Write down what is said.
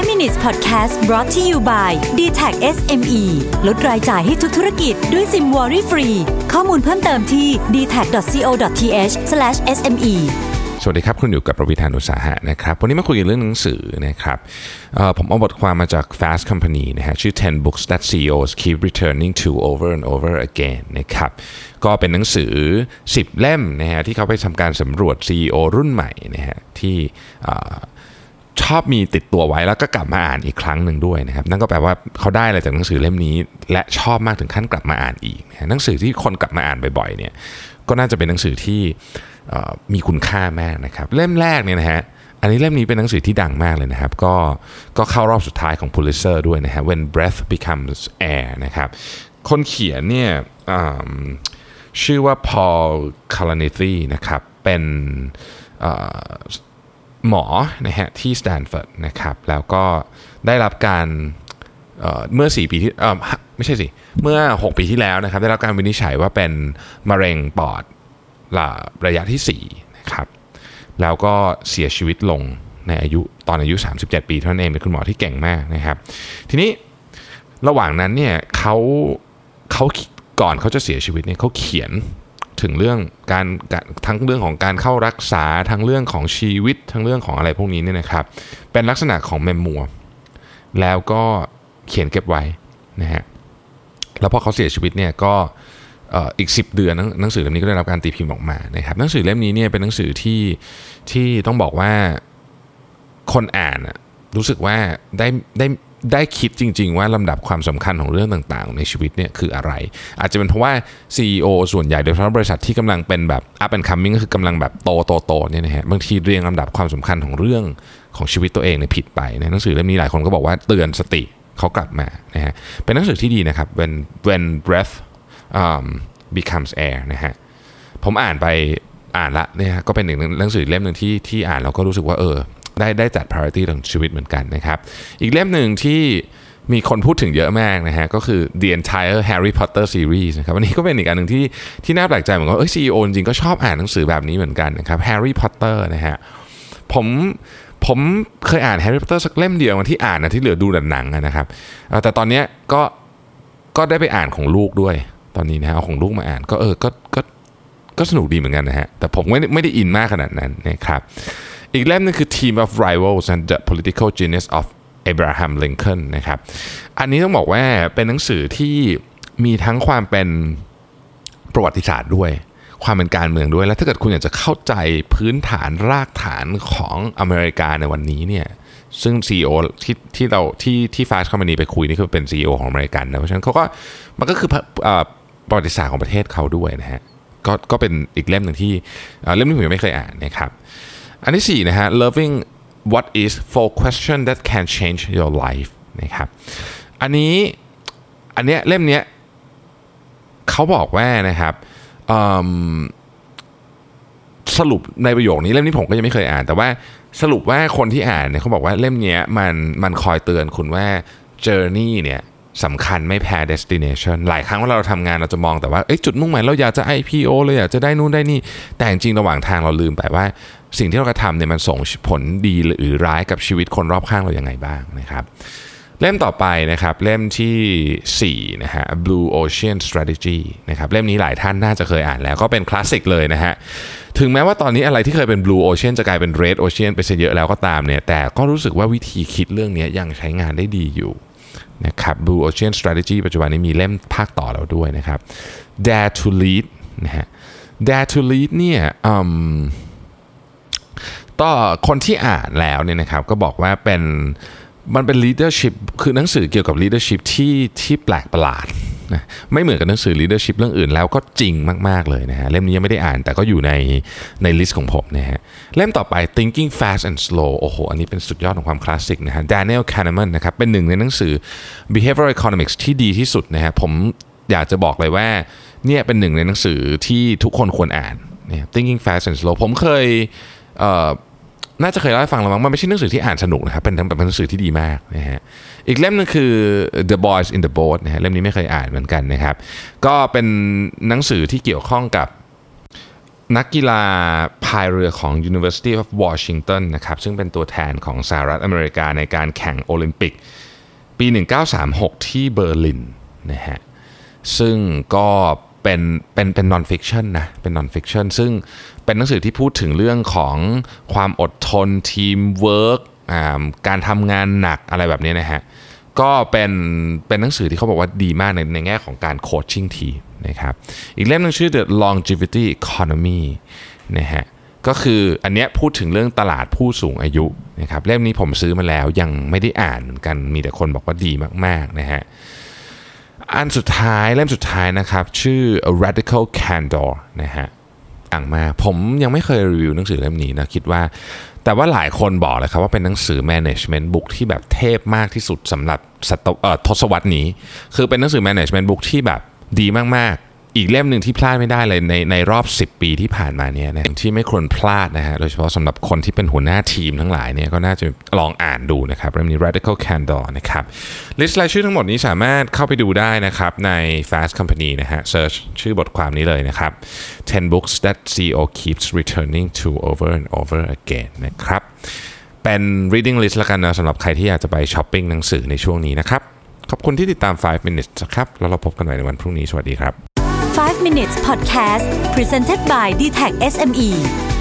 5 minutes podcast brought to you by d t a c SME ลดรายจ่ายให้ทุกธุรกิจด้วยซิมวอรี่ฟรี ข้อมูลเพิ่มเติมที่ d t a c c o t h s m e สวัสดีครับ คุณอยู่กับประวิธานอุตสาหะนะครับ วันนี้มาคุยกันเรื่องหนังสือนะครับผมเอาบทความมาจาก Fast Company นะฮะชื่อ 10 books that CEOs keep returning to over and over again นะครับก็เป็นหนังสือ 10 เล่มนะฮะที่เขาไปทำการสำรวจ CEO รุ่นใหม่นะฮะที่ ชอบมีติดตัวไว้แล้วก็กลับมาอ่านอีกครั้งหนึ่งด้วยนะครับ นั่นก็แปลว่าเขาได้อะไรจากหนังสือเล่มนี้ และชอบมากถึงขั้นกลับมาอ่านอีกนะหนังสือที่คนกลับมาอ่านบ่อยๆเนี่ยก็น่าจะเป็นหนังสือที่มีคุณค่ามากนะครับ เล่มแรกเนี่ยนะฮะอันนี้เล่มนี้เป็นหนังสือที่ดังมากเลยนะครับ ก็ก็เข้ารอบสุดท้ายของ Pulitzer ด้วยนะฮะ When Breath Becomes Air นะครับ คนเขียนเนี่ยชื่อว่า Paul Kalanithi นะครับ เป็น หมอนะฮะที่สแตนฟอร์ดนะครับแล้วก็ได้รับการเอ่อเมื่อ 4 ปีที่เออไม่ใช่สิ เมื่อ 6 ปีที่แล้วนะครับได้รับการวินิจฉัยว่าเป็นมะเร็งปอดระระยะที่ 4 นะครับ แล้วก็เสียชีวิตลงในอายุตอนอายุ 37 ปีเท่านั้นเองเป็นคุณหมอที่เก่งมากนะครับ ทีนี้ระหว่างนั้นเนี่ยเขาเขาก่อนเขาจะเสียชีวิตเนี่ยเขาเขียน ถึงเรื่องการทั้งเรื่องของการเข้ารักษาทั้งเรื่องของชีวิตทั้งเรื่องของอะไรพวกนี้เนี่ยนะครับ เป็นลักษณะของเมมมัวแล้วก็เขียนเก็บไว้นะฮะแล้วพอเขาเสียชีวิตเนี่ยก็อีก 10 เดือนหนังสือเล่มนี้ก็ได้รับการตีพิมพ์ออกมานะครับหนังสือเล่มนี้เนี่ยเป็นหนังสือที่ที่ต้องบอกว่าคนอ่านรู้สึกว่าได้ได้ ได้คิดจริง ๆ ว่าลำดับความสำคัญของเรื่องต่างๆ ในชีวิตเนี่ยคืออะไร อาจจะเป็นเพราะว่า CEO ส่วนใหญ่โดยเฉพาะบริษัทที่กำลังเป็นแบบ up and coming ก็คือกำลังแบบโตโตโตเนี่ยนะฮะบางทีเรียงลำดับความสำคัญของเรื่องของชีวิตตัวเองเนี่ยผิดไปในหนังสือเล่มนี้หลายคนก็บอกว่าเตือนสติเขากลับมานะฮะเป็นหนังสือที่ดีนะครับ when when breath um, becomes air นะฮะผมอ่านไปอ่านละเนี่ยฮะก็เป็นหนึ่งหนังสือเล่มหนึ่งที่ที่อ่านแล้วก็รู้สึกว่าเออ ได้ได้จัด priority ของชีวิตเหมือนกันนะครับ อีกเล่มหนึ่งที่มีคนพูดถึงเยอะมากนะฮะ ก็คือ The Entire Harry Potter Series นะครับอันนี้ก็เป็นอีกอันหนึ่งที่ที่น่าแปลกใจเหมือนกันเอ้ย CEO จริงก็ชอบอ่านหนังสือแบบนี้เหมือนกันนะครับ Harry Potter นะฮะผมผมเคยอ่าน Harry Potter สักเล่มเดียวที่อ่านนะที่เหลือดูแต่หนังนะครับ แต่ตอนนี้ก็ก็ได้ไปอ่านของลูกด้วยตอนนี้นะฮะเอาของลูกมาอ่านก็เออก็ก็ก็สนุกดีเหมือนกันนะฮะแต่ผมไม่ได้ไม่ได้อินมากขนาดนั้นนะครับ อีกเล่มนึงคือ Team of Rivals and the Political Genius of Abraham Lincoln นะครับ อันนี้ต้องบอกว่าเป็นหนังสือที่มีทั้งความเป็นประวัติศาสตร์ด้วย ความเป็นการเมืองด้วย แล้วถ้าเกิดคุณอยากจะเข้าใจพื้นฐานรากฐานของอเมริกาในวันนี้เนี่ยซึ่ง CEO ที่ที่เราที่ที่ Fast Company ไปคุยนี่คือเป็น CEO ของอเมริกันนะเพราะฉะนั้นเขาก็มันก็คืออประวัติศาสตร์ของประเทศเขาด้วยนะฮะก็ก็เป็นอีกเล่มหนึ่งที่เล่มที่ผมยังไม่เคยอ่านนะครับ อันที่4นะฮะ loving what is for question that can change your life นะครับอันนี้อันเนี้ยเล่มเนี้ยเขาบอกว่านะครับสรุปในประโยคนี้เล่มนี้ผมก็ยังไม่เคยอ่าน แต่ว่าสรุปว่าคนที่อ่านเนี่ยเขาบอกว่าเล่มเนี้ยมันมันคอยเตือนคุณว่า journey เนี่ยสำคัญไม่แพ้ destination หลายครั้งเวลาเราทำงานเราจะมองแต่ว่าจุดมุ่งหมายเราอยากจะ IPO เราอยากจะได้นู่นได้นี่ แต่จริงระหว่างทางเราลืมไปว่า สิ่งที่เรากระทำเนี่ยมันส่งผลดีหรือร้ายกับชีวิตคนรอบข้างเราอย่างไงบ้างนะครับ เล่มต่อไปนะครับเล่มที่4นะฮะ Blue Ocean Strategy นะครับเล่มนี้หลายท่านน่าจะเคยอ่านแล้วก็เป็นคลาสสิกเลยนะฮะถึงแม้ว่าตอนนี้อะไรที่เคยเป็น Blue Ocean จะกลายเป็น Red Ocean ไปซะเยอะแล้วก็ตามเนี่ยแต่ก็รู้สึกว่าวิธีคิดเรื่องนี้ยังใช้งานได้ดีอยู่นะครับ Blue Ocean Strategy ปัจจุบันนี้มีเล่มภาคต่อแล้วด้วยนะครับ Dare to Lead นะฮะ Dare to Lead เนี่ยอืม ก็คนที่อ่านแล้วเนี่ยนะครับก็บอกว่าเป็นมันเป็น leadership คือหนังสือเกี่ยวกับ leadership ที่ที่แปลกประหลาดนะไม่เหมือนกับหนังสือ leadership เรื่องอื่นแล้วก็จริงมากๆเลยนะฮะเล่มนี้ยังไม่ได้อ่านแต่ก็อยู่ในใน list ของผมนะฮะเล่มต่อไป thinking fast and slow โอ้โห อันนี้เป็นสุดยอดของความคลาสสิกนะฮะ Daniel Kahneman นะครับเป็นหนึ่งในหนังสือ behavioral economics ที่ดีที่สุดนะฮะผมอยากจะบอกเลยว่าเนี่ยเป็นหนึ่งในหนังสือที่ทุกคนควรอ่านเนี่ย thinking fast and slow ผมเคยเอ่อ น่าจะเคยเล่าให้ฟังแล้วมั้งมันไม่ใช่หนังสือที่อ่านสนุกนะครับเป็นเป็นหนังสือที่ดีมากนะฮะอีกเล่มหนึงคือ The Boys in the Boat นะฮะเล่มนี้ไม่เคยอ่านเหมือนกันนะครับ ก็เป็นหนังสือที่เกี่ยวข้องกับนักกีฬาพายเรือของ University of Washington นะครับซึ่งเป็นตัวแทนของสหรัฐอเมริกาในการแข่งโอลิมปิก ปี 1936 ที่เบอร์ลินนะฮะซึ่งก็เป็นเป็นเป็น non-fiction นะเป็น non-fiction ซึ่งเป็นหนังสือที่พูดถึงเรื่องของความอดทนทีมเวิร์กการทำงานหนักอะไรแบบนี้นะฮะก็เป็นเป็นหนังสือที่เขาบอกว่าดีมากในในแง่ของการ coaching ทีมนะครับอีกเล่มหนึ่งชื่อ The Longevity Economy นะฮะก็คืออันเนี้ยพูดถึงเรื่องตลาดผู้สูงอายุนะครับเล่มนี้ผมซื้อมาแล้วยังไม่ได้อ่านเหมือนกันมีแต่คนบอกว่าดีมากๆนะฮะ อันสุดท้ายเล่มสุดท้ายนะครับ ชื่อ Radical Candor นะฮะอ่างมาผมยังไม่เคยรีวิวหนังสือเล่มนี้นะคิดว่าแต่ว่าหลายคนบอกเลยครับว่าเป็นหนังสือ management book ที่แบบเทพมากที่สุดสำหรับศตวเอ่อทศวรรษนี้ คือเป็นหนังสือ management book ที่แบบดีมากๆ อีกเล่มหนึ่งที่พลาดไม่ได้เลยในในรอบ 10 ปีที่ผ่านมาเนี่ยนะที่ไม่ควรพลาดนะฮะโดยเฉพาะสำหรับคนที่เป็นหัวหน้าทีมทั้งหลายเนี่ยก็น่าจะลองอ่านดูนะครับเล่มนี้ Radical Candor นะครับลิสต์รายชื่อทั้งหมดนี้สามารถเข้าไปดูได้นะครับใน Fast Company นะฮะ search ชื่อบทความนี้เลยนะครับ10 books that CEO keeps returning to over and over again นะครับเป็น reading list ละกันนะสำหรับใครที่อยากจะไปช้อปปิ้งหนังสือในช่วงนี้นะครับขอบคุณที่ติดตาม 5 minutes ครับ แล้วเราพบกันใหม่ในวันพรุ่งนี้ สวัสดีครับ 5 minutes podcast presented by d t e c SME